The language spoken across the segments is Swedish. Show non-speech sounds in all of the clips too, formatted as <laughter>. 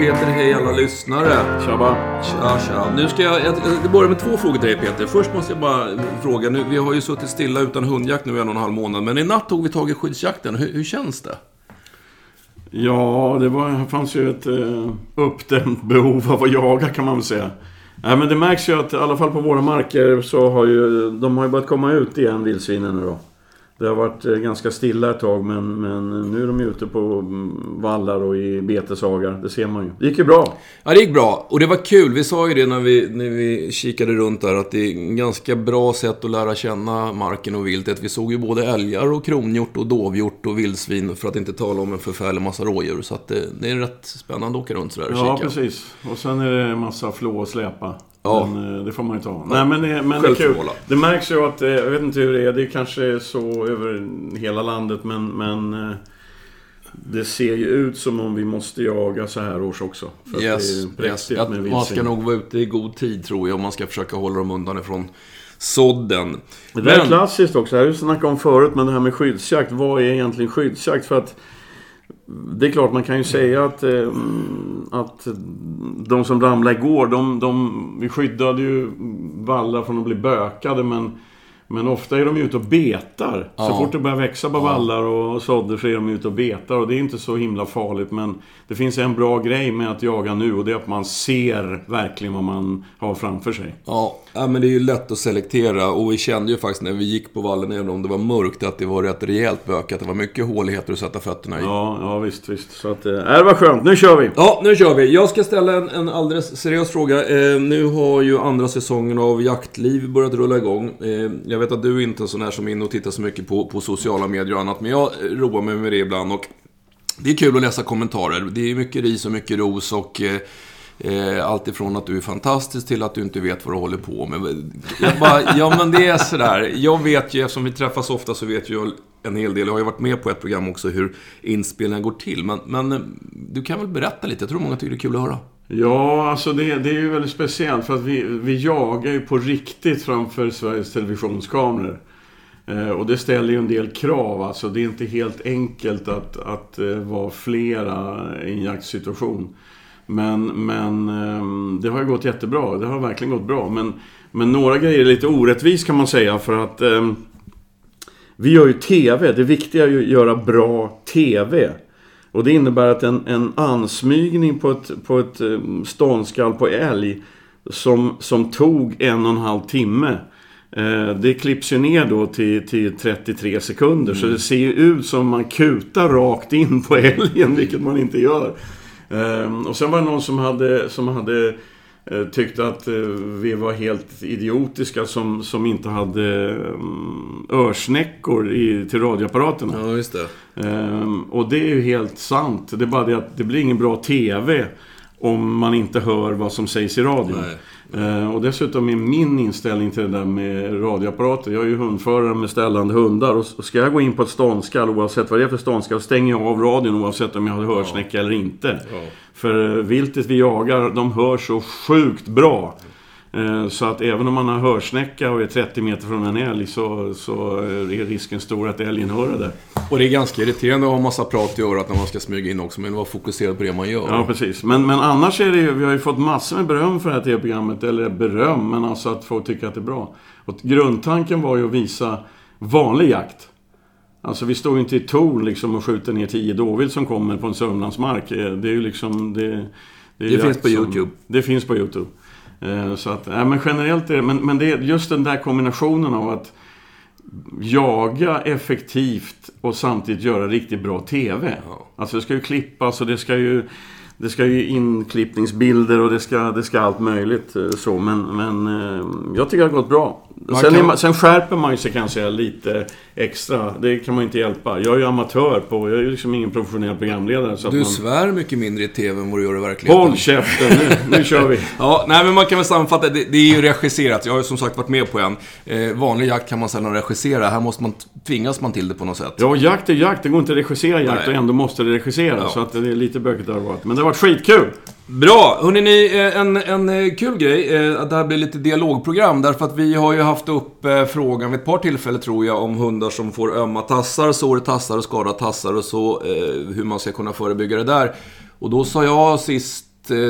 Peter, hej alla lyssnare. Tjaba. Tja, tja. Nu ska jag, jag, jag börjar med två frågor till dig Peter. Först måste jag bara fråga, nu, vi har ju suttit stilla utan hundjakt nu i en och en halv månad, men i natt tog vi tag i skyddsjakten. Hur, hur känns det? Ja, det var, fanns ju ett eh, uppdämt behov av att jaga kan man väl säga. Nej, men det märks ju att i alla fall på våra marker så har ju de har ju börjat komma ut igen, vildsvinen nu då. Det har varit eh, ganska stilla ett tag men, men nu är de ute på mm, vallar och i beteshagar. Det ser man ju. Det gick ju bra. Ja, det gick bra. Och det var kul. Vi sa ju det när vi, när vi kikade runt där, att det är ganska bra sätt att lära känna marken och viltet. Vi såg ju både älgar och kronhjort och dovhjort och vildsvin, för att inte tala om en förfärlig massa rådjur. Så att det, det är rätt spännande att åka runt sådär och Ja, kika. precis. Och sen är det en massa flå och släpa. Ja. Men eh, det får man ju ta. Nej, men, det- men det är kul. Det märks ju att, eh, jag vet inte hur det är, det är kanske så över hela landet men, men eh, det ser ju ut som om vi måste jaga så här års också. För att Yes, det är yes. Att med man ska nog vara ute i god tid tror jag, om man ska försöka hålla dem undan ifrån sådden. Det där är Men- klassiskt också, det har vi snackat om förut, men det här med skyddsjakt. Vad är egentligen skyddsjakt? För att det är klart, man kan ju säga att, eh, att de som ramlade igår, de, de, vi skyddade ju vallar från att bli bökade, men, men ofta är de ute och betar. Så Ja. fort det börjar växa på vallar och sådder så är de ute och betar. Och det är inte så himla farligt, men det finns en bra grej med att jaga nu och det är att man ser verkligen vad man har framför sig. Ja, ja, men det är ju lätt att selektera och vi kände ju faktiskt när vi gick på vallen, även om det var mörkt, att det var rätt rejält bökat. Det var mycket håligheter att sätta fötterna i. Ja, ja visst, visst. Så att, eh, det var skönt. Nu kör vi! Ja, nu kör vi. Jag ska ställa en, en alldeles seriös fråga. Eh, nu har ju andra säsongen av Jaktliv börjat rulla igång. Eh, jag vet att du inte är en sån här som är inne och tittar så mycket på, på sociala medier och annat, men jag roar mig med det ibland. Och det är kul att läsa kommentarer. Det är mycket ris och mycket ros och Eh, Eh, allt ifrån att du är fantastisk till att du inte vet vad du håller på med. Jag bara, ja men det är sådär. Jag vet ju, eftersom vi träffas ofta så vet jag en hel del. Jag har ju varit med på ett program också hur inspelningen går till. Men, men eh, du kan väl berätta lite? Jag tror många tycker det är kul att höra. Ja, alltså det, det är ju väldigt speciellt för att vi, vi jagar ju på riktigt framför Sveriges Televisionskameror. Eh, och det ställer ju en del krav. Alltså det är inte helt enkelt att, att eh, vara flera i en jaktsituation. Men, men eh, det har ju gått jättebra. Det har verkligen gått bra. Men, men några grejer är lite orättvis kan man säga för att eh, vi gör ju TV. Det viktiga är ju att göra bra TV. Och det innebär att en, en ansmygning på ett, på ett eh, ståndskall på älg som, som tog en och en halv timme. Eh, det klipps ju ner då till, till 33 sekunder. Så det ser ju ut som man kutar rakt in på <laughs> älgen, vilket man inte gör. Eh, och sen var det någon som hade, som hade eh, tyckte att eh, vi var helt idiotiska som, som inte hade um, örsnäckor i, till radioapparaterna. Ja, just det. Ehm, och det är ju helt sant. Det är bara det att det blir ingen bra TV om man inte hör vad som sägs i radion. Nej. Ehm, och dessutom är min inställning till det där med radioapparater. Jag är ju hundförare med ställande hundar. Och ska jag gå in på ett ståndskall, oavsett vad det är för ståndskall, stänger jag av radion oavsett om jag har hörsnäcka eller inte. Ja. För eh, viltet vi jagar, de hör så sjukt bra. Eh, Så att även om man har hörsnäcka och är 30 meter från en älg så, så är risken stor att älgen hör det där. Och det är ganska irriterande att ha massa prat i örat när man ska smyga in också, men vara fokuserad på det man gör. Ja, precis. Men, men annars är det ju, vi har ju fått massor med beröm för det här TV-programmet. Eller beröm, men alltså att folk tycker att det är bra. Och grundtanken var ju att visa vanlig jakt. Alltså vi står ju inte i torn liksom och skjuter ner tio dåvilt som kommer på en Sörmlandsmark. Eh, Det är ju liksom... Det, Det jakt finns på som- YouTube. Det finns på YouTube. Eh, Så att, nej, men generellt är det, men, men det är just den där kombinationen av att jaga effektivt och samtidigt göra riktigt bra TV. Ja. Alltså det ska ju klippas och det ska ju... Det ska ju inklippningsbilder och det ska, det ska allt möjligt eh, så. Men, men eh, jag tycker det har gått bra. Sen, är sen skärper man ju sig kan jag säga lite extra. Det kan man inte hjälpa. Jag är ju amatör på... Jag är ju liksom ingen professionell programledare. Så Du man, svär mycket mindre i TV än vad du gör i verkligheten. Håll käften nu! Nu kör vi! <laughs> Ja, nej men man kan väl sammanfatta, det, det är ju regisserat. Jag har ju som sagt varit med på en. Eh, vanlig jakt kan man sällan regissera. Här måste man, tvingas man till det på något sätt. Ja, jakt är jakt. Det går inte att regissera jakt Nej. och ändå måste det regisseras. Ja. Så att det är lite bökigt det har varit. Men det har varit skitkul! Bra! Hörrni, ni, eh, en, en eh, kul grej eh, att det här blir lite dialogprogram. Därför att vi har ju haft upp frågan vid ett par tillfällen tror jag om hundar som får ömma tassar, sår i tassar och skadade tassar och så. Hur man ska kunna förebygga det där. Och då sa jag sist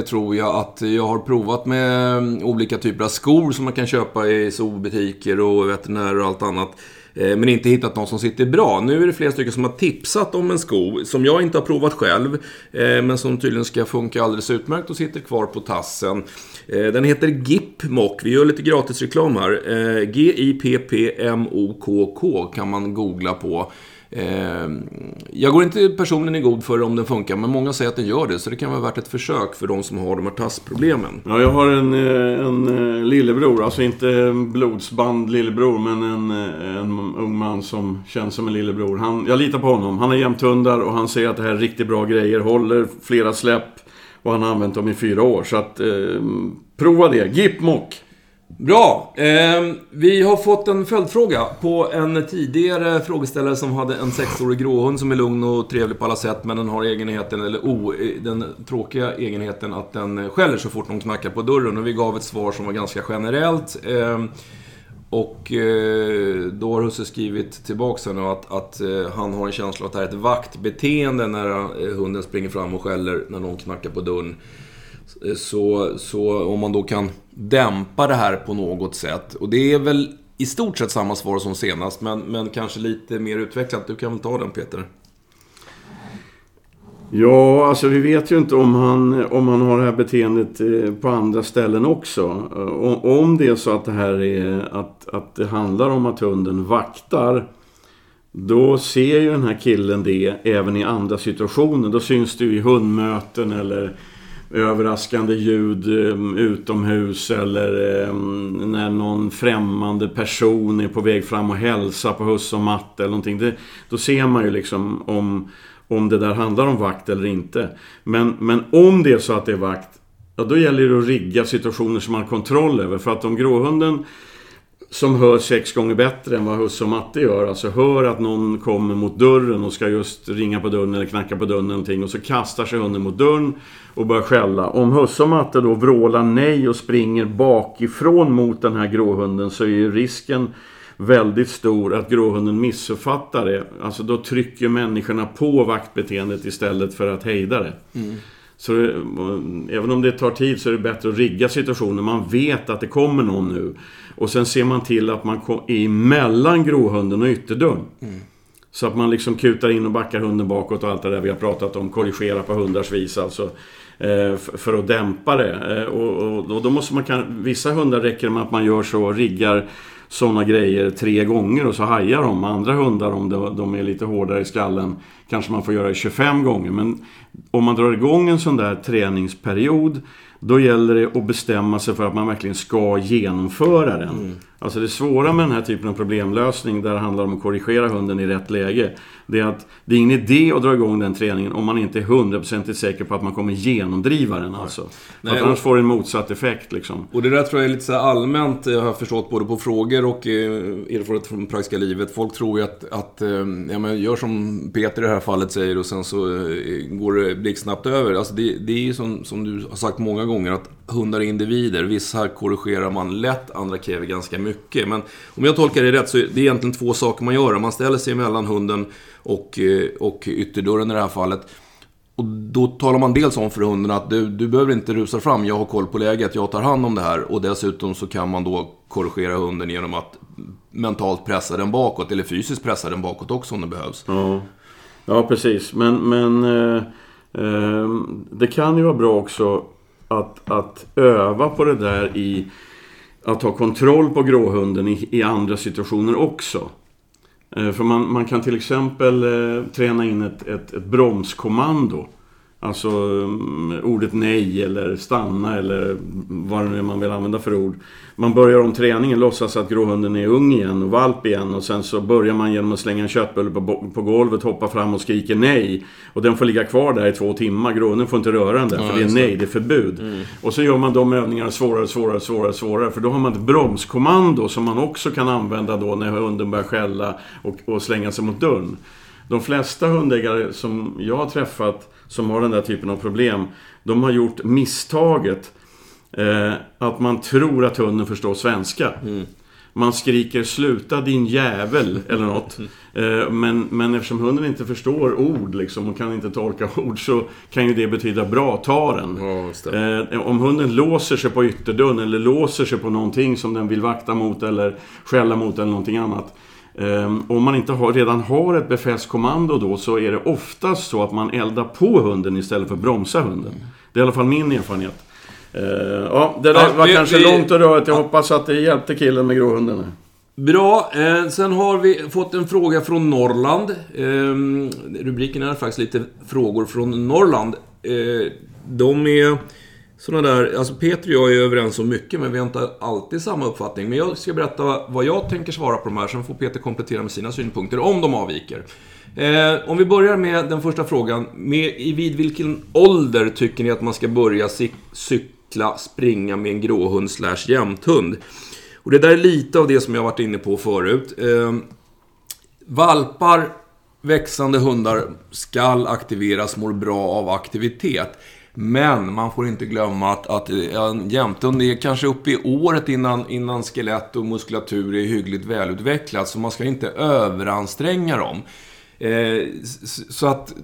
tror jag att jag har provat med mm, olika typer av skor som man kan köpa i zoobutiker och veterinärer och allt annat. Eh, men inte hittat någon som sitter bra. Nu är det flera stycken som har tipsat om en sko som jag inte har provat själv. Eh, men som tydligen ska funka alldeles utmärkt och sitter kvar på tassen. Eh, den heter Gipmok. Vi gör lite gratisreklam här. G-I-P-P-M-O-K-K kan man googla på. Ehm, jag går inte personligen i god för om den funkar, men många säger att den gör det. Så det kan vara värt ett försök för de som har de här tassproblemen. Ja, jag har en, eh, en eh, lillebror, alltså inte blodsband lillebror, men en, eh, en ung man som känns som en lillebror. Han, jag litar på honom. Han är jämthundar och han säger att det här är riktigt bra grejer. Håller flera släpp och han har använt dem i fyra år. Så att, eh, prova det. Gipmok! Bra! Eh, vi har fått en följdfråga på en tidigare frågeställare som hade en sexårig gråhund som är lugn och trevlig på alla sätt men den har egenheten, eller oh, den tråkiga egenheten att den skäller så fort någon knackar på dörren. Och vi gav ett svar som var ganska generellt. Eh, och eh, då har husse skrivit tillbaka nu att, att eh, han har en känsla att det här är ett vaktbeteende när eh, hunden springer fram och skäller när någon knackar på dörren. Eh, så, så om man då kan dämpa det här på något sätt. Och det är väl i stort sett samma svar som senast, men, men kanske lite mer utvecklat. Du kan väl ta den Peter? Ja, alltså vi vet ju inte om han, om han har det här beteendet eh, på andra ställen också. Eh, om det är så att det här är att, att det handlar om att hunden vaktar då ser ju den här killen det även i andra situationer. Då syns det ju i hundmöten eller överraskande ljud eh, utomhus eller eh, när någon främmande person är på väg fram och hälsar på husse och matte eller någonting. Det, då ser man ju liksom om, om det där handlar om vakt eller inte. Men, men om det är så att det är vakt, ja, då gäller det att rigga situationer som man har kontroll över. För att om gråhunden som hör sex gånger bättre än vad husse och matte gör. Alltså hör att någon kommer mot dörren och ska just ringa på dörren eller knacka på dörren eller någonting. Och så kastar sig hunden mot dörren och börjar skälla. Om husse och matte då vrålar nej och springer bakifrån mot den här gråhunden så är ju risken väldigt stor att gråhunden missuppfattar det. Alltså då trycker människorna på vaktbeteendet istället för att hejda det. Mm. Så det, även om det tar tid så är det bättre att rigga situationen. Man vet att det kommer någon nu. Och sen ser man till att man är mellan gråhunden och ytterdörren. Mm. Så att man liksom kutar in och backar hunden bakåt och allt det där vi har pratat om. Korrigera på hundars vis alltså. Eh, för att dämpa det. Eh, och, och, då måste man kan, vissa hundar räcker det med att man gör så, riggar sådana grejer tre gånger och så hajar de. Andra hundar, om de är lite hårdare i skallen, kanske man får göra det 25 gånger. Men om man drar igång en sån där träningsperiod då gäller det att bestämma sig för att man verkligen ska genomföra den. Mm. Alltså det svåra med den här typen av problemlösning där det handlar om att korrigera hunden i rätt läge. Det är att det är ingen idé att dra igång den träningen om man inte är hundraprocentigt säker på att man kommer genomdriva den. Alltså. Nej, att annars får det en motsatt effekt. Liksom. Och det där tror jag är lite så allmänt, jag har förstått både på frågor och eh, erfarenhet från praktiska livet. Folk tror ju att, att eh, ja, men gör som Peter i det här fallet säger och sen så eh, går det blixtsnabbt över. Alltså det, det är ju som, som du har sagt många gånger att hundar är individer. Vissa korrigerar man lätt, andra kräver ganska mycket. Men om jag tolkar det rätt så är det egentligen två saker man gör. Man ställer sig mellan hunden och, eh, och ytterdörren i det här fallet. Och då talar man dels om för hunden att du, du behöver inte rusa fram, jag har koll på läget, jag tar hand om det här. Och dessutom så kan man då korrigera hunden genom att mentalt pressa den bakåt, eller fysiskt pressa den bakåt också om det behövs. Ja, ja precis. Men, men eh, eh, det kan ju vara bra också att, att öva på det där i att ha kontroll på gråhunden i, i andra situationer också. Eh, för man, man kan till exempel eh, träna in ett, ett, ett bromskommando. Alltså um, ordet nej eller stanna eller vad det nu är man vill använda för ord. Man börjar om träningen, låtsas att gråhunden är ung igen och valp igen och sen så börjar man genom att slänga en köttbulle på, på golvet, hoppa fram och skrika nej. Och den får ligga kvar där i två timmar. Gråhunden får inte röra den där ja, för det är nej, det är förbud. Mm. Och så gör man de övningarna svårare, svårare, svårare, svårare. För då har man ett bromskommando som man också kan använda då när hunden börjar skälla och, och slänga sig mot dörren. De flesta hundägare som jag har träffat som har den där typen av problem, de har gjort misstaget eh, att man tror att hunden förstår svenska. Mm. Man skriker 'Sluta din jävel' eller något. Eh, men, men eftersom hunden inte förstår ord liksom och kan inte tolka <laughs> ord så kan ju det betyda 'bra, ta den'. Eh, om hunden låser sig på ytterdörren eller låser sig på någonting som den vill vakta mot eller skälla mot eller någonting annat. Eh, om man inte har, redan har ett befälskommando då så är det oftast så att man eldar på hunden istället för att bromsa hunden. Det är i alla fall min erfarenhet. Eh, ja, det där Ja, var vi- kanske vi- långt och rörigt. Jag hoppas att det hjälpte killen med gråhunden. Bra. Eh, sen har vi fått en fråga från Norrland. Eh, rubriken är faktiskt lite frågor från Norrland. Eh, de är sådana där... Alltså Peter och jag är överens om mycket, men vi har inte alltid samma uppfattning. Men jag ska berätta vad jag tänker svara på de här, sen får Peter komplettera med sina synpunkter, om de avviker. Eh, om vi börjar med den första frågan. Med, i vid vilken ålder tycker ni att man ska börja cykla, springa med en gråhund slash jämthund? Och det där är lite av det som jag varit inne på förut. Eh, valpar, växande hundar skall aktiveras, mår bra av aktivitet. Men man får inte glömma att, att eh, ja, jämthund är kanske uppe i året innan, innan skelett och muskulatur är hyggligt välutvecklat. Så man ska inte överanstränga dem. Eh, så att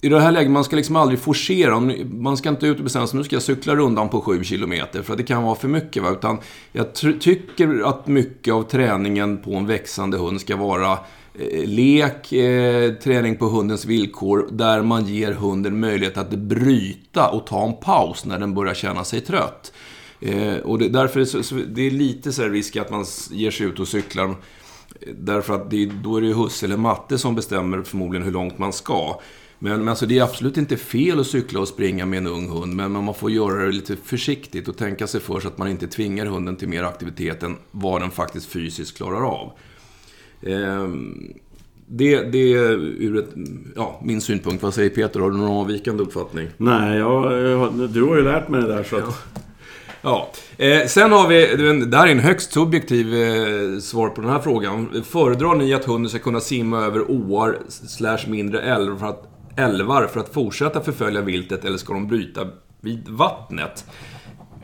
i det här läget, man ska liksom aldrig forcera. Man ska inte ut och bestämma sig, nu ska jag cykla rundan på 7 km. För att det kan vara för mycket. Va? Utan jag tycker att mycket av träningen på en växande hund ska vara Eh, lek, eh, träning på hundens villkor. Där man ger hunden möjlighet att bryta och ta en paus när den börjar känna sig trött. Eh, och det, därför är så, så, det är lite så här risk att man ger sig ut och cyklar. Eh, därför att det, då är det husse eller matte som bestämmer förmodligen hur långt man ska. Men, men alltså det är absolut inte fel att cykla och springa med en ung hund, men man får göra det lite försiktigt och tänka sig för så att man inte tvingar hunden till mer aktivitet än vad den faktiskt fysiskt klarar av. Ehm, det, det är ur ett, ja, min synpunkt. Vad säger Peter? Har du någon avvikande uppfattning? Nej, jag, jag, du har ju lärt mig det där så att... Ja. Eh, sen har vi, det där är en högst subjektiv eh, svar på den här frågan. Föredrar ni att hunden ska kunna simma över åar slash mindre älvar för, att, älvar för att fortsätta förfölja viltet eller ska de bryta vid vattnet?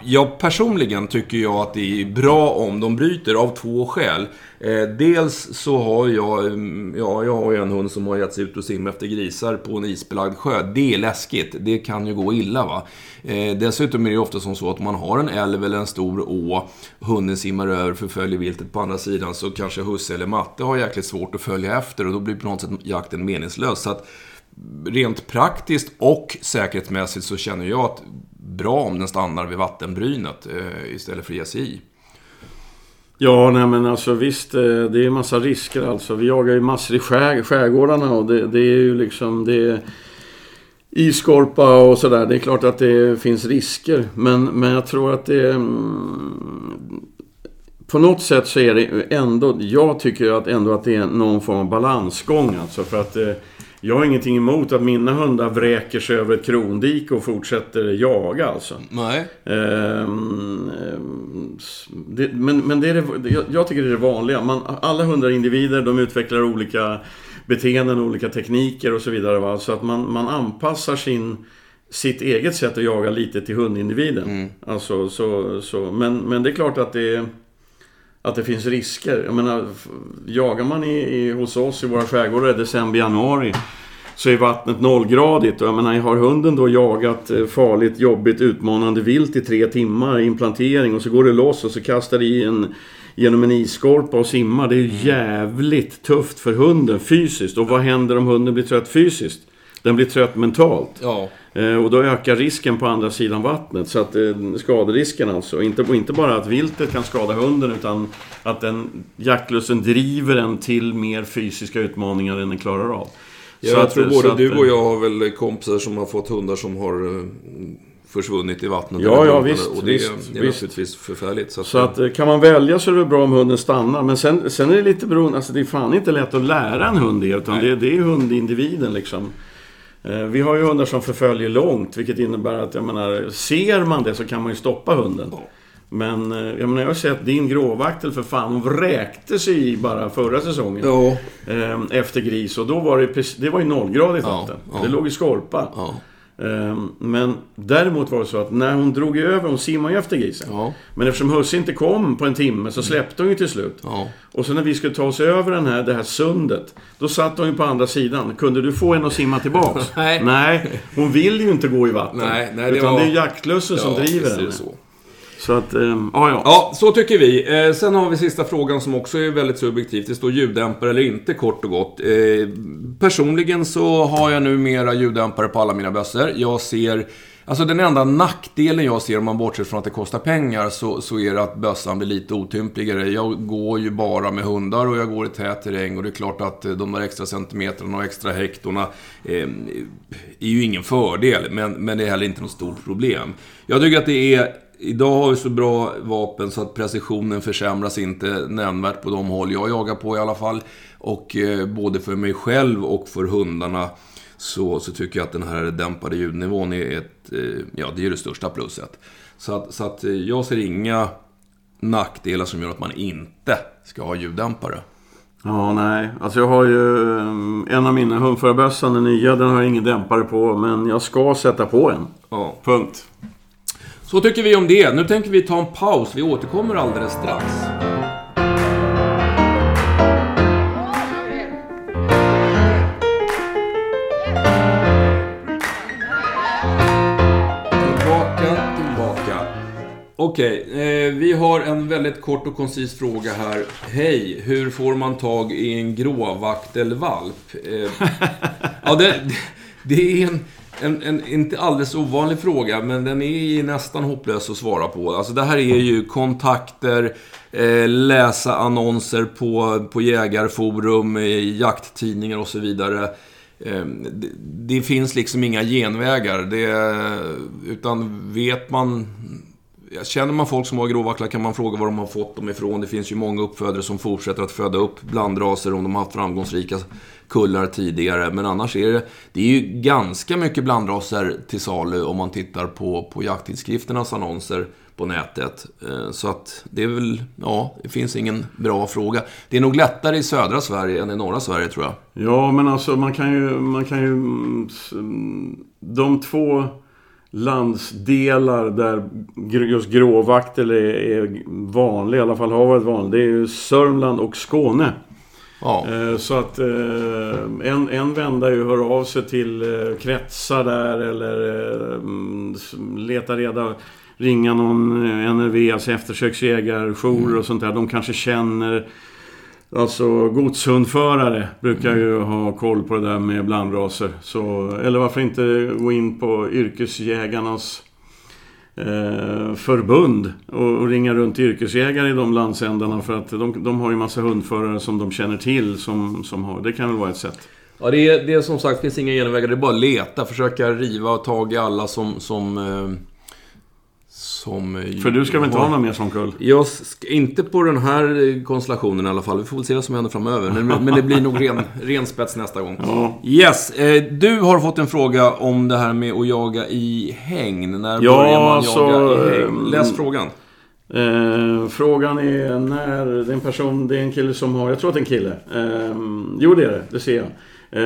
Jag personligen tycker jag att det är bra om de bryter av två skäl. Eh, dels så har jag, mm, ja, jag har ju en hund som har gett sig ut och simma efter grisar på en isbelagd sjö. Det är läskigt. Det kan ju gå illa va. Eh, dessutom är det ju ofta som så att om man har en älv eller en stor å, hunden simmar över, förföljer viltet på andra sidan, så kanske husse eller matte har jäkligt svårt att följa efter och då blir på något sätt jakten meningslös. Så att rent praktiskt och säkerhetsmässigt så känner jag att bra om den stannar vid vattenbrynet eh, istället för att ge sig i. Ja, nej men alltså visst, eh, det är en massa risker alltså. Vi jagar ju massor i skär, skärgårdarna och det, det är ju liksom... Det är iskorpa och sådär. Det är klart att det finns risker. Men, men jag tror att det... Mm, på något sätt så är det ändå... Jag tycker att ändå att det är någon form av balansgång alltså. För att eh, jag har ingenting emot att mina hundar vräker sig över ett krondike och fortsätter jaga alltså. Nej. Ehm, det, men men det är det, jag, jag tycker det är det vanliga. Man, alla hundar är individer, de utvecklar olika beteenden, olika tekniker och så vidare. Va? Så att man, man anpassar sin, sitt eget sätt att jaga lite till hundindividen. Alltså, så, så, men, men det är klart att det, att det finns risker. Jag menar, jagar man i, i, hos oss i våra skärgårdar i december, januari så är vattnet nollgradigt. Och jag menar, har hunden då jagat eh, farligt, jobbigt, utmanande vilt i tre timmar i en plantering och så går det loss och så kastar det i en, genom en isskorpa och simmar. Det är ju jävligt tufft för hunden fysiskt. Och vad händer om hunden blir trött fysiskt? Den blir trött mentalt. Ja. Eh, Och då ökar risken på andra sidan vattnet. Så att eh, skaderisken alltså. Inte, och inte bara att viltet kan skada hunden utan att den jaktlusten driver den till mer fysiska utmaningar än den klarar av. Jag Så att- tror så både att, du eh, och jag har väl kompisar som har fått hundar som har eh, försvunnit i vattnet. Ja, ja, visst, Och det, visst, är visst. naturligtvis förfärligt. Så, att, Så att eh, kan man välja så är det bra om hunden stannar. Men sen, sen är det lite beroende, alltså det är fan inte lätt att lära en hund det. Utan det, det är hundindividen liksom. Eh, Vi har ju hundar som förföljer långt, vilket innebär att jag menar, ser man det så kan man ju stoppa hunden. Ja. Men eh, jag, menar, jag har sett din gråvaktel för fan, hon vräkte sig i bara förra säsongen. Ja. Eh, efter gris och då var det, det var ju nollgradigt Ja, vatten. ja. Det låg i skorpa. Ja. Eh, men däremot var det så att när hon drog över, hon simmade ju efter grisen. Ja. Men eftersom husse inte kom på en timme så släppte hon ju till slut. Ja. Och så när vi skulle ta oss över den här, det här sundet, då satt hon ju på andra sidan. Kunde du få henne att simma tillbaks? <laughs> Nej. Nej, hon vill ju inte gå i vatten. Nej, nej, det utan var- det är jaktlusten som Ja, driver visst är henne. det så. Så att, ehm, ja ja. Ja, så tycker vi. Eh, sen har vi sista frågan som också är väldigt subjektivt. Det står ljuddämpare eller inte, kort och gott. Eh, personligen så har jag numera ljuddämpare på alla mina bössor. Jag ser... Alltså den enda nackdelen jag ser om man bortser från att det kostar pengar så, så är det att bössan blir lite otympligare. Jag går ju bara med hundar och jag går i tät terräng och det är klart att eh, de där extra centimetrarna och extra hektorna eh, är ju ingen fördel, men, men det är heller inte något stort problem. Jag tycker att det är Idag har vi så bra vapen så att precisionen försämras inte nämnvärt på de håll jag jagar på i alla fall. Och eh, både för mig själv och för hundarna så, så tycker jag att den här dämpade ljudnivån är ett, eh, ja det är det största pluset. Så att, så att eh, jag ser inga nackdelar som gör att man inte ska ha ljuddämpare. Ja, nej. Alltså jag har ju en av mina hundförarbössor, den nya, den har jag ingen dämpare på. Men jag ska sätta på en. Ja. Punkt. Så tycker vi om det. Nu tänker vi ta en paus. Vi återkommer alldeles strax. Tillbaka, tillbaka. Okej, eh, vi har en väldigt kort och koncis fråga här. Hej, hur får man tag i en gråvaktelvalp? Eh, <laughs> ja, det, det är en, en, en inte alldeles ovanlig fråga, men den är nästan hopplös att svara på. Alltså det här är ju kontakter, eh, läsa annonser på, på jägarforum, i jakttidningar och så vidare. Eh, Det, det finns liksom inga genvägar. Det, utan vet man... Känner man folk som har gråvacklar kan man fråga var de har fått dem ifrån. Det finns ju många uppfödare som fortsätter att föda upp blandraser om de har haft framgångsrika kullar tidigare. Men annars är det, det är ju ganska mycket blandraser till salu om man tittar på, på jakttidskrifternas annonser på nätet. Eh, så att det är väl, ja, det finns ingen bra fråga. Det är nog lättare i södra Sverige än i norra Sverige tror jag. Ja, men alltså man kan ju... Man kan ju mm, de två landsdelar där just gråvaktel är, är vanlig, i alla fall har varit vanlig, det är ju Sörmland och Skåne. Ja, Eh, Så att eh, en, en vända ju hör av sig till eh, kretsar där eller mm, leta reda, ringa någon NRV, alltså eftersöksjägarjour och sånt där. De kanske känner Alltså godshundförare brukar ju ha koll på det där med blandraser. Så, eller varför inte gå in på yrkesjägarnas eh, förbund och, och ringa runt yrkesjägare i de landsändarna för att de, de har ju massa hundförare som de känner till som, som har. Det kan väl vara ett sätt. Ja, det är, det är som sagt det finns inga genvägar. Det är bara att leta. Försöka riva tag i alla som... Som... eh, som För du ska väl inte har- ha någon mer sån kull? Jag ska, inte på den här eh, konstellationen i alla fall. Vi får väl se vad som händer framöver. Men, men det blir nog ren, <laughs> ren spets nästa gång. Ja. Yes, eh, du har fått en fråga om det här med att jaga i hägn. När Ja, börjar man alltså, jaga i hägn? ehm, Läs frågan. Eh, frågan är när, det är en person, det är en kille som har, jag tror att det är en kille. Eh, jo det är det, det ser jag.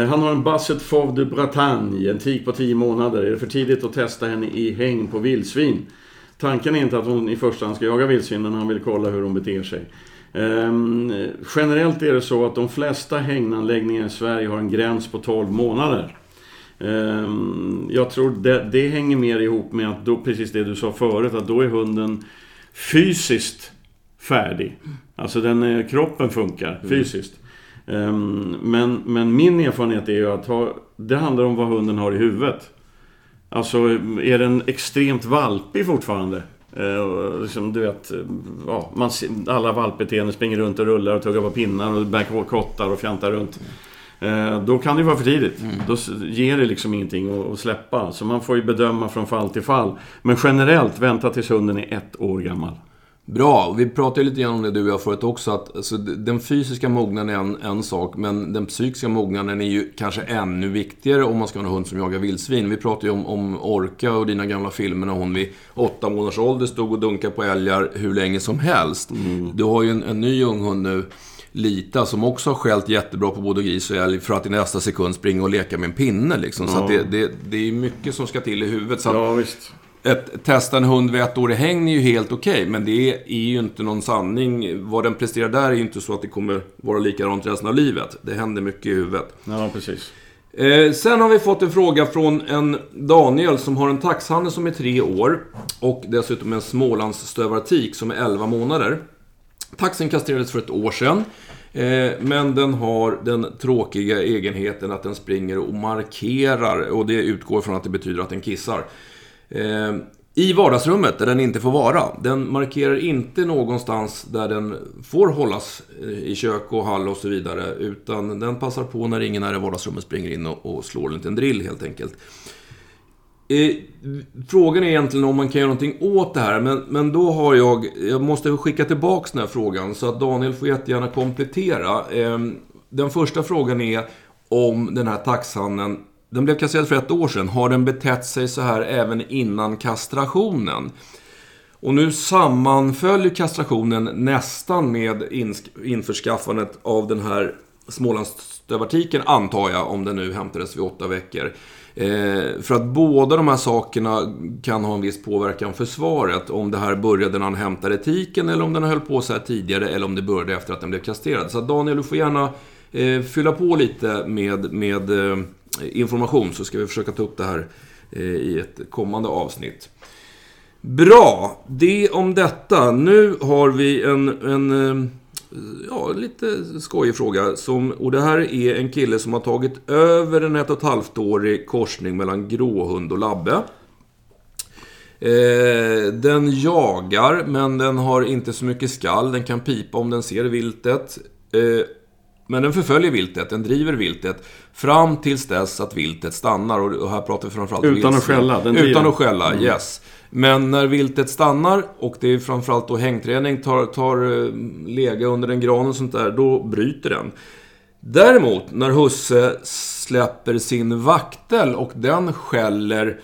Eh, han har en Basset Fauve de Bretagne, en tik på 10 månader. Är det för tidigt att testa henne i häng på vildsvin? Tanken är inte att hon i första hand ska jaga vildsvin, men han vill kolla hur hon beter sig. Ehm, generellt är det så att de flesta hägnanläggningar i Sverige har en gräns på 12 månader. Ehm, jag tror det, det hänger mer ihop med att då, precis det du sa förut, att då är hunden fysiskt färdig. Alltså den, eh, kroppen funkar fysiskt. Ehm, men, men min erfarenhet är ju att ha, det handlar om vad hunden har i huvudet. Alltså är den extremt valpig fortfarande? Eh, liksom, du vet, eh, ja, man, ser- alla valpbeteenden springer runt och rullar och tuggar på pinnar och bär kottar och fjantar runt. Eh, då kan det ju vara för tidigt. Då s- ger det liksom ingenting att, att släppa. Så man får ju bedöma från fall till fall. Men generellt, vänta tills hunden är ett år gammal. Bra, vi pratade lite grann om det du och jag förut också. Att, alltså, den fysiska mognaden är en, en sak, men den psykiska mognaden är ju kanske ännu viktigare om man ska ha en hund som jagar vildsvin. Vi pratade ju om, om Orka och dina gamla filmer när hon vid åtta månaders ålder stod och dunkade på älgar hur länge som helst. Mm. Du har ju en, en ny ung hund nu. Lita, som också har skällt jättebra på både gris och älg för att i nästa sekund springa och leka med en pinne. Liksom. Ja. Så det, det, det, är mycket som ska till i huvudet. Så ja, visst ett, testa en hund vid ett år i hägn är ju helt okej, okay, men det är ju inte någon sanning. Vad den presterar där är ju inte så att det kommer vara likadant resten av livet. Det händer mycket i huvudet. Ja, precis. Eh, sen har vi fått en fråga från en Daniel som har en taxhandel som är tre år och dessutom en Smålandsstövaratik som är 11 månader. Taxen kastrerades för ett år sedan. Eh, men den har den tråkiga egenheten att den springer och markerar och det utgår från att det betyder att den kissar. Eh, I vardagsrummet där den inte får vara. Den markerar inte någonstans där den får hållas eh, i kök och hall och så vidare. Utan den passar på när ingen är i vardagsrummet springer in och, och slår en liten drill helt enkelt. Eh, frågan är egentligen om man kan göra någonting åt det här, men, men då har jag... Jag måste skicka tillbaka den här frågan, så att Daniel får jättegärna komplettera. Eh, den första frågan är om den här taxhandeln den blev kastrerad för ett år sedan. Har den betett sig så här även innan kastrationen? Och nu sammanföljer kastrationen nästan med införskaffandet av den här Smålandsstövartiken, antar jag, om den nu hämtades vid åtta veckor. Eh, för att båda de här sakerna kan ha en viss påverkan för svaret. Om det här började när han hämtade tiken eller om den höll på så här tidigare eller om det började efter att den blev kastrerad. Så Daniel, du får gärna eh, fylla på lite med, med eh, information så ska vi försöka ta upp det här eh, i ett kommande avsnitt. Bra, det om detta. Nu har vi en, en eh, ja, lite skojig fråga. Som, och det här är en kille som har tagit över en ett och ett halvt årig korsning mellan gråhund och labbe. Eh, den jagar, men den har inte så mycket skall. Den kan pipa om den ser viltet. Eh, men den förföljer viltet, den driver viltet fram tills dess att viltet stannar. Och här pratar vi framförallt Utan att skälla? Den Utan att skälla, mm. yes. Men när viltet stannar och det är framförallt då hängträning, tar, tar eh, lega under en gran och sånt där, då bryter den. Däremot, när husse släpper sin vaktel och den skäller,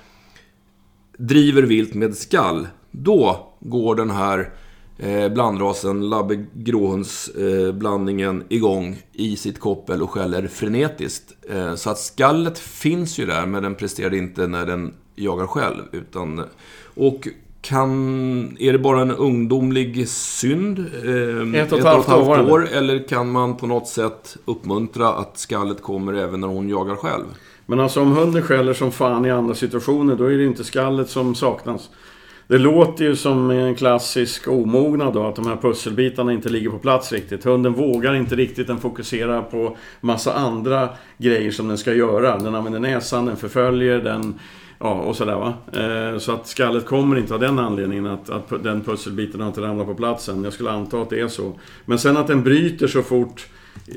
driver vilt med skall, då går den här eh, blandrasen Labbe Gråhundsblandningen eh, igång i sitt koppel och skäller frenetiskt. Eh, så att skallet finns ju där, men den presterar inte när den jagar själv. Utan, och kan, är det bara en ungdomlig synd? Eh, ett och ett halvt år, år Eller kan man på något sätt uppmuntra att skallet kommer även när hon jagar själv? Men alltså om hunden skäller som fan i andra situationer, då är det inte skallet som saknas. Det låter ju som en klassisk omognad då, att de här pusselbitarna inte ligger på plats riktigt. Hunden vågar inte riktigt, den fokuserar på massa andra grejer som den ska göra. Den använder näsan, den förföljer, den... Ja, och sådär va. Eh, så att skallet kommer inte av den anledningen att, att den pusselbiten har inte ramlat på platsen. Jag skulle anta att det är så. Men sen att den bryter så fort...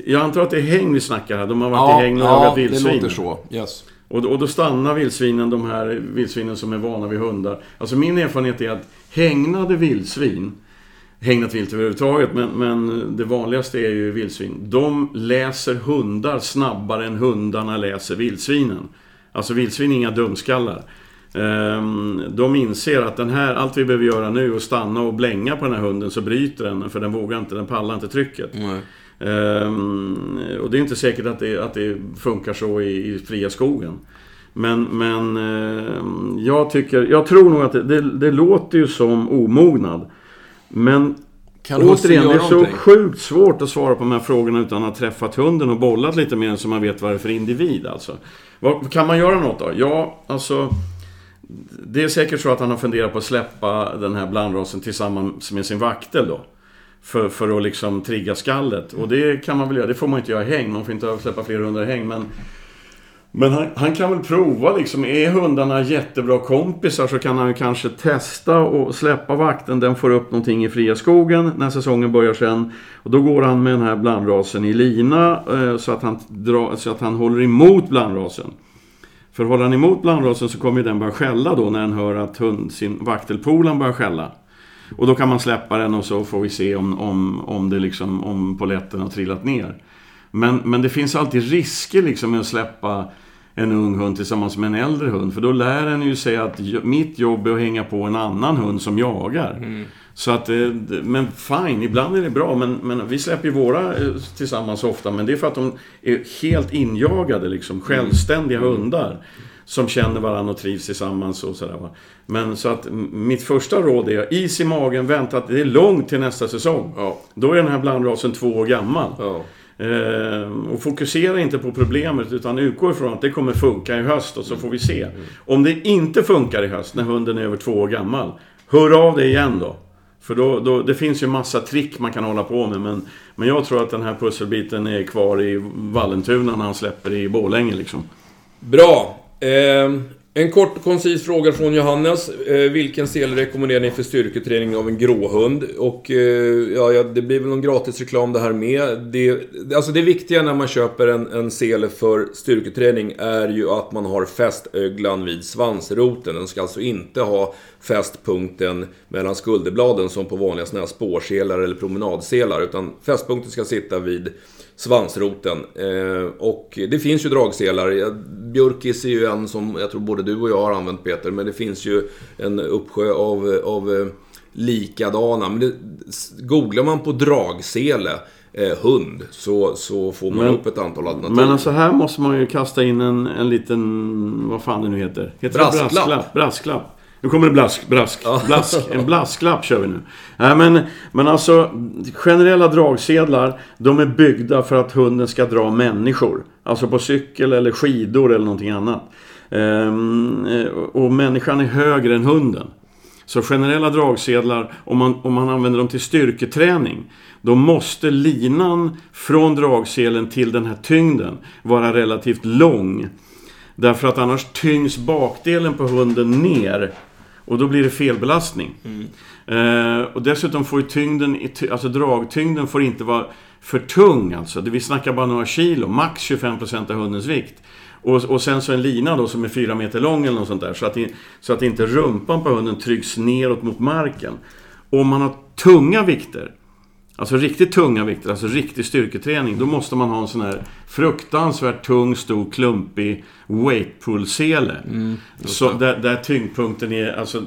Jag antar att det är häng vi snackar här. De har varit ja, i häng och jagat ja, vildsvin. Ja, det låter så. Yes. Och, och då stannar vildsvinen, de här vildsvinen som är vana vid hundar. Alltså min erfarenhet är att hägnade vildsvin, hägnat vilt överhuvudtaget, men, men det vanligaste är ju vildsvin. De läser hundar snabbare än hundarna läser vildsvinen. Alltså vildsvin är inga dumskallar. Ehm, de inser att den här, allt vi behöver göra nu är att stanna och blänga på den här hunden så bryter den, för den vågar inte, den pallar inte trycket. Nej. Um, och det är inte säkert att det, att det funkar så i, i fria skogen. Men, men uh, jag tycker, jag tror nog att det, det, det låter ju som omognad. Men kan återigen, det är så någonting? sjukt svårt att svara på de här frågorna utan att ha träffat hunden och bollat lite den så man vet vad det är för individ. Alltså. Vad, kan man göra något då? Ja, alltså... Det är säkert så att han har funderat på att släppa den här blandrasen tillsammans med sin vaktel då. För, för att liksom trigga skallet. Och det kan man väl göra. Det får man inte göra i häng. Man får inte släppa fler hundar i häng. Men, men han, han, kan väl prova liksom. Är hundarna jättebra kompisar så kan han kanske testa och släppa vakten. Den får upp någonting i fria skogen när säsongen börjar sen. Och då går han med den här blandrasen i lina eh, så, att han dra, så att han håller emot blandrasen. För håller han emot blandrasen så kommer den börja skälla då när den hör att hund, sin vaktelpolan börjar skälla. Och då kan man släppa den och så får vi se om, om, om, det liksom, om poletten har trillat ner. Men, men det finns alltid risker liksom med att släppa en ung hund tillsammans med en äldre hund. För då lär den ju sig att mitt jobb är att hänga på en annan hund som jagar. Mm. Så att, eh, men fine, ibland är det bra. Men, men vi släpper ju våra eh, tillsammans ofta. Men det är för att de är helt injagade, liksom, självständiga hundar. Som känner varandra och trivs tillsammans och sådär. Men så att mitt första råd är is i magen, vänta att det är långt till nästa säsong. Ja. Då är den här blandrasen två år gammal. Ja. Eh, och fokusera inte på problemet utan utgå ifrån att det kommer funka i höst och så får vi se. Mm. Om det inte funkar i höst när hunden är över två år gammal, hör av dig igen då. För då, då, det finns ju massa trick man kan hålla på med men, men jag tror att den här pusselbiten är kvar i Vallentuna när han släpper i Bålänge liksom. Bra! Ehm, en kort och koncis fråga från Johannes. Ehm, vilken sel rekommenderar ni för styrketräning av en gråhund? Och eh, ja, det blir väl någon gratis reklam det här med. Det, alltså det viktiga när man köper en, en sele för styrketräning är ju att man har fästöglan vid svansroten. Den ska alltså inte ha fästpunkten mellan skulderbladen som på vanliga såna här spårselar eller promenadselar. Utan fästpunkten ska sitta vid svansroten. Eh, och det finns ju dragselar. Björkis är ju en som jag tror både du och jag har använt Peter. Men det finns ju en uppsjö av, av eh, likadana. Men det, googlar man på dragsele eh, hund så, så får man men, upp ett antal alternativ. Men alltså här måste man ju kasta in en, en liten, vad fan det nu heter. heter brasklapp. brasklapp. brasklapp. Nu kommer det blask, brask, blask. <laughs> En blasklapp kör vi nu. Nej, men, men alltså, generella dragsedlar, de är byggda för att hunden ska dra människor. Alltså på cykel eller skidor eller någonting annat. Ehm, och människan är högre än hunden. Så generella dragsedlar, om man, om man använder dem till styrketräning, då måste linan från dragselen till den här tyngden vara relativt lång. Därför att annars tyngs bakdelen på hunden ner och då blir det felbelastning. Mm. Eh, och dessutom får ju tyngden, alltså dragtyngden får inte vara för tung alltså. Vi snackar bara några kilo, max 25% av hundens vikt. Och, och sen så en lina då som är fyra meter lång eller något sånt där. Så att, så att inte rumpan på hunden trycks neråt mot marken. Om man har tunga vikter, Alltså riktigt tunga vikter, alltså riktig styrketräning. Då måste man ha en sån här fruktansvärt tung, stor, klumpig weightpull-sele. Mm, så där, där tyngdpunkten är, alltså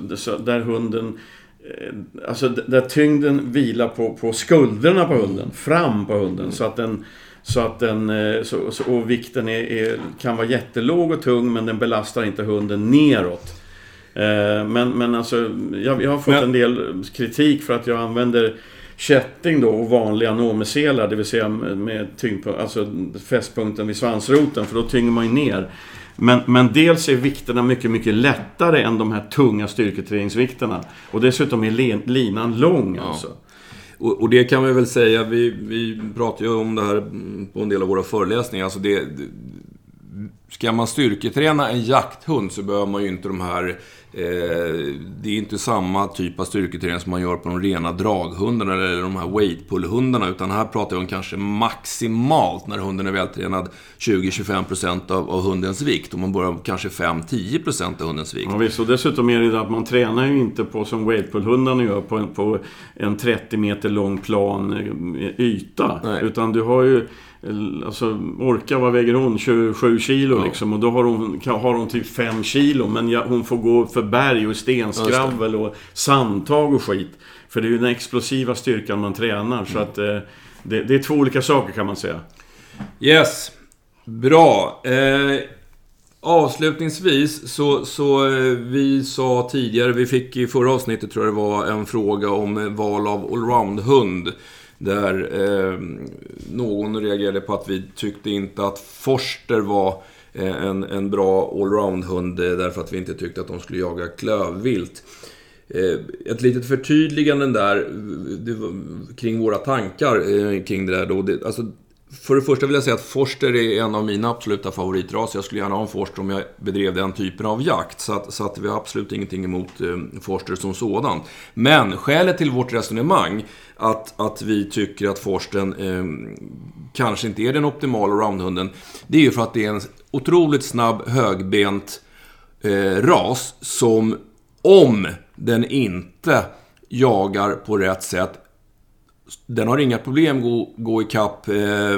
där hunden... Eh, alltså där tyngden vilar på, på skulderna på hunden, fram på hunden. Så att den... Så att den, eh, så, och vikten är, är, kan vara jättelåg och tung men den belastar inte hunden neråt. Eh, men, men alltså, jag, jag har fått en del kritik för att jag använder kätting då och vanliga nomeselar, det vill säga med tyngdpunkt, alltså fästpunkten vid svansroten, för då tynger man ju ner. Men, men dels är vikterna mycket, mycket lättare än de här tunga styrketräningsvikterna. Och dessutom är linan lång ja. alltså. Och, och, det kan vi väl säga, vi, vi pratar ju om det här på en del av våra föreläsningar. Alltså det, ska man styrketräna en jakthund så behöver man ju inte de här det är inte samma typ av styrketräning som man gör på de rena draghundarna eller de här weightpull-hundarna. Utan här pratar vi om kanske maximalt, när hunden är vältränad, 20-25% av, av hundens vikt. Och man börjar kanske 5-10% av hundens vikt. Ja, visst, och dessutom är det att man tränar ju inte på som weightpull-hundarna gör på en, på en 30 meter lång plan eh, yta. Nej. Utan du har ju Alltså Orka, vad väger hon? 27 kilo ja. liksom. Och då har hon, har hon typ 5 kilo. Men ja, hon får gå för berg och stenskravel och sandtag och skit. För det är ju den explosiva styrkan man tränar. Mm. Så att eh, det, det, är två olika saker kan man säga. Yes. Bra. Eh, avslutningsvis så, så eh, vi sa tidigare, vi fick i förra avsnittet tror jag det var en fråga om val av allround-hund. Där eh, någon reagerade på att vi tyckte inte att Forster var eh, en, en bra allround-hund eh, därför att vi inte tyckte att de skulle jaga klövvilt. Eh, ett litet förtydligande där eh, kring våra tankar kring det där då. Det, alltså, för det första vill jag säga att Forster är en av mina absoluta favoritraser. Jag skulle gärna ha en Forster om jag bedrev den typen av jakt. Så att, så att vi har absolut ingenting emot eh, Forster som sådan. Men skälet till vårt resonemang att, att vi tycker att Forsten eh, kanske inte är den optimala roundhunden. Det är ju för att det är en otroligt snabb, högbent eh, ras som om den inte jagar på rätt sätt. Den har inga problem att gå, gå ikapp eh,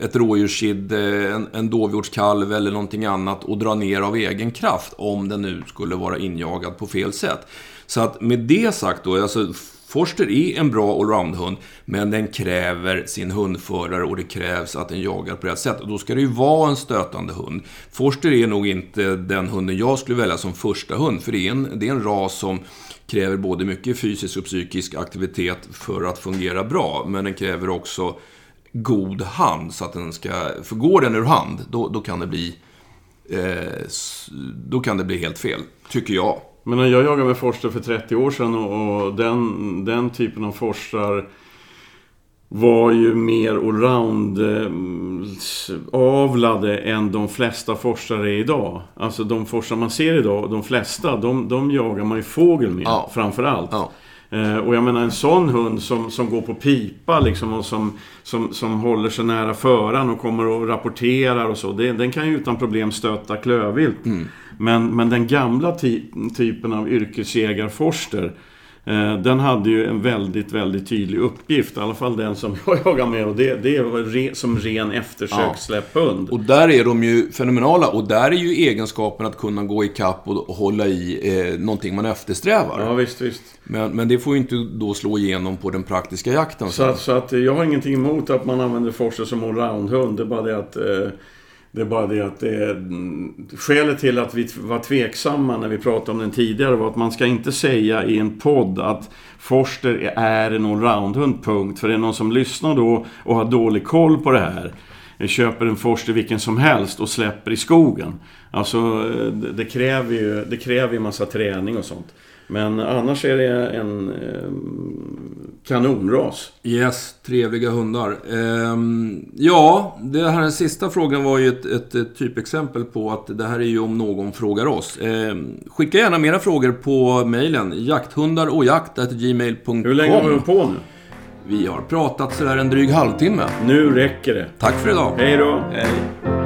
ett rådjurskid, eh, en, en dovhjortskalv eller någonting annat och dra ner av egen kraft om den nu skulle vara injagad på fel sätt. Så att med det sagt då, alltså Forster är en bra allroundhund, men den kräver sin hundförare och det krävs att den jagar på rätt sätt. Och då ska det ju vara en stötande hund. Forster är nog inte den hunden jag skulle välja som första hund, för det är en, det är en ras som kräver både mycket fysisk och psykisk aktivitet för att fungera bra, men den kräver också god hand, så att den ska... För går den ur hand, då, då kan det bli... Eh, då kan det bli helt fel, tycker jag. Men när jag jagade med forskare för 30 år sedan och, och den, den typen av forskare var ju mer allround eh, avlade än de flesta forskare är idag. Alltså de forskare man ser idag, de flesta, de, de jagar man ju fågel med ja. framförallt. Ja. Eh, och jag menar en sån hund som, som går på pipa liksom och som, som, som håller sig nära föran och kommer och rapporterar och så. Det, den kan ju utan problem stöta klövvilt. Mm. Men, men den gamla ty typen av yrkesjägarforster den hade ju en väldigt, väldigt tydlig uppgift. I alla fall den som <laughs> jag jagar med. Och det, det re, som ren eftersökssläpphund. Ja. Och där är de ju fenomenala. Och där är ju egenskapen att kunna gå i kapp och hålla i eh, någonting man eftersträvar. Ja, visst, visst. Men, men det får ju inte då slå igenom på den praktiska jakten. Så, att, så att jag har ingenting emot att man använder Forse som allroundhund. Det är bara det att eh, det är bara det att det är, skälet till att vi var tveksamma när vi pratade om den tidigare var att man ska inte säga i en podd att Forster är en allroundhund, punkt. För det är någon som lyssnar då och har dålig koll på det här eh, köper en Forster vilken som helst och släpper i skogen. Alltså eh, det kräver ju det kräver ju massa träning och sånt. Men annars är det en eh, kanonras. Yes, trevliga hundar. Eh, ja, det här den sista frågan var ju ett, ett, ett, typexempel på att det här är ju om någon frågar oss. Eh, skicka gärna mera frågor på mejlen jakthundar och jakt.gmail.com Hur länge har vi på nu? Vi har pratat sådär en dryg halvtimme. Nu räcker det. Tack för idag. Hej då. Hej.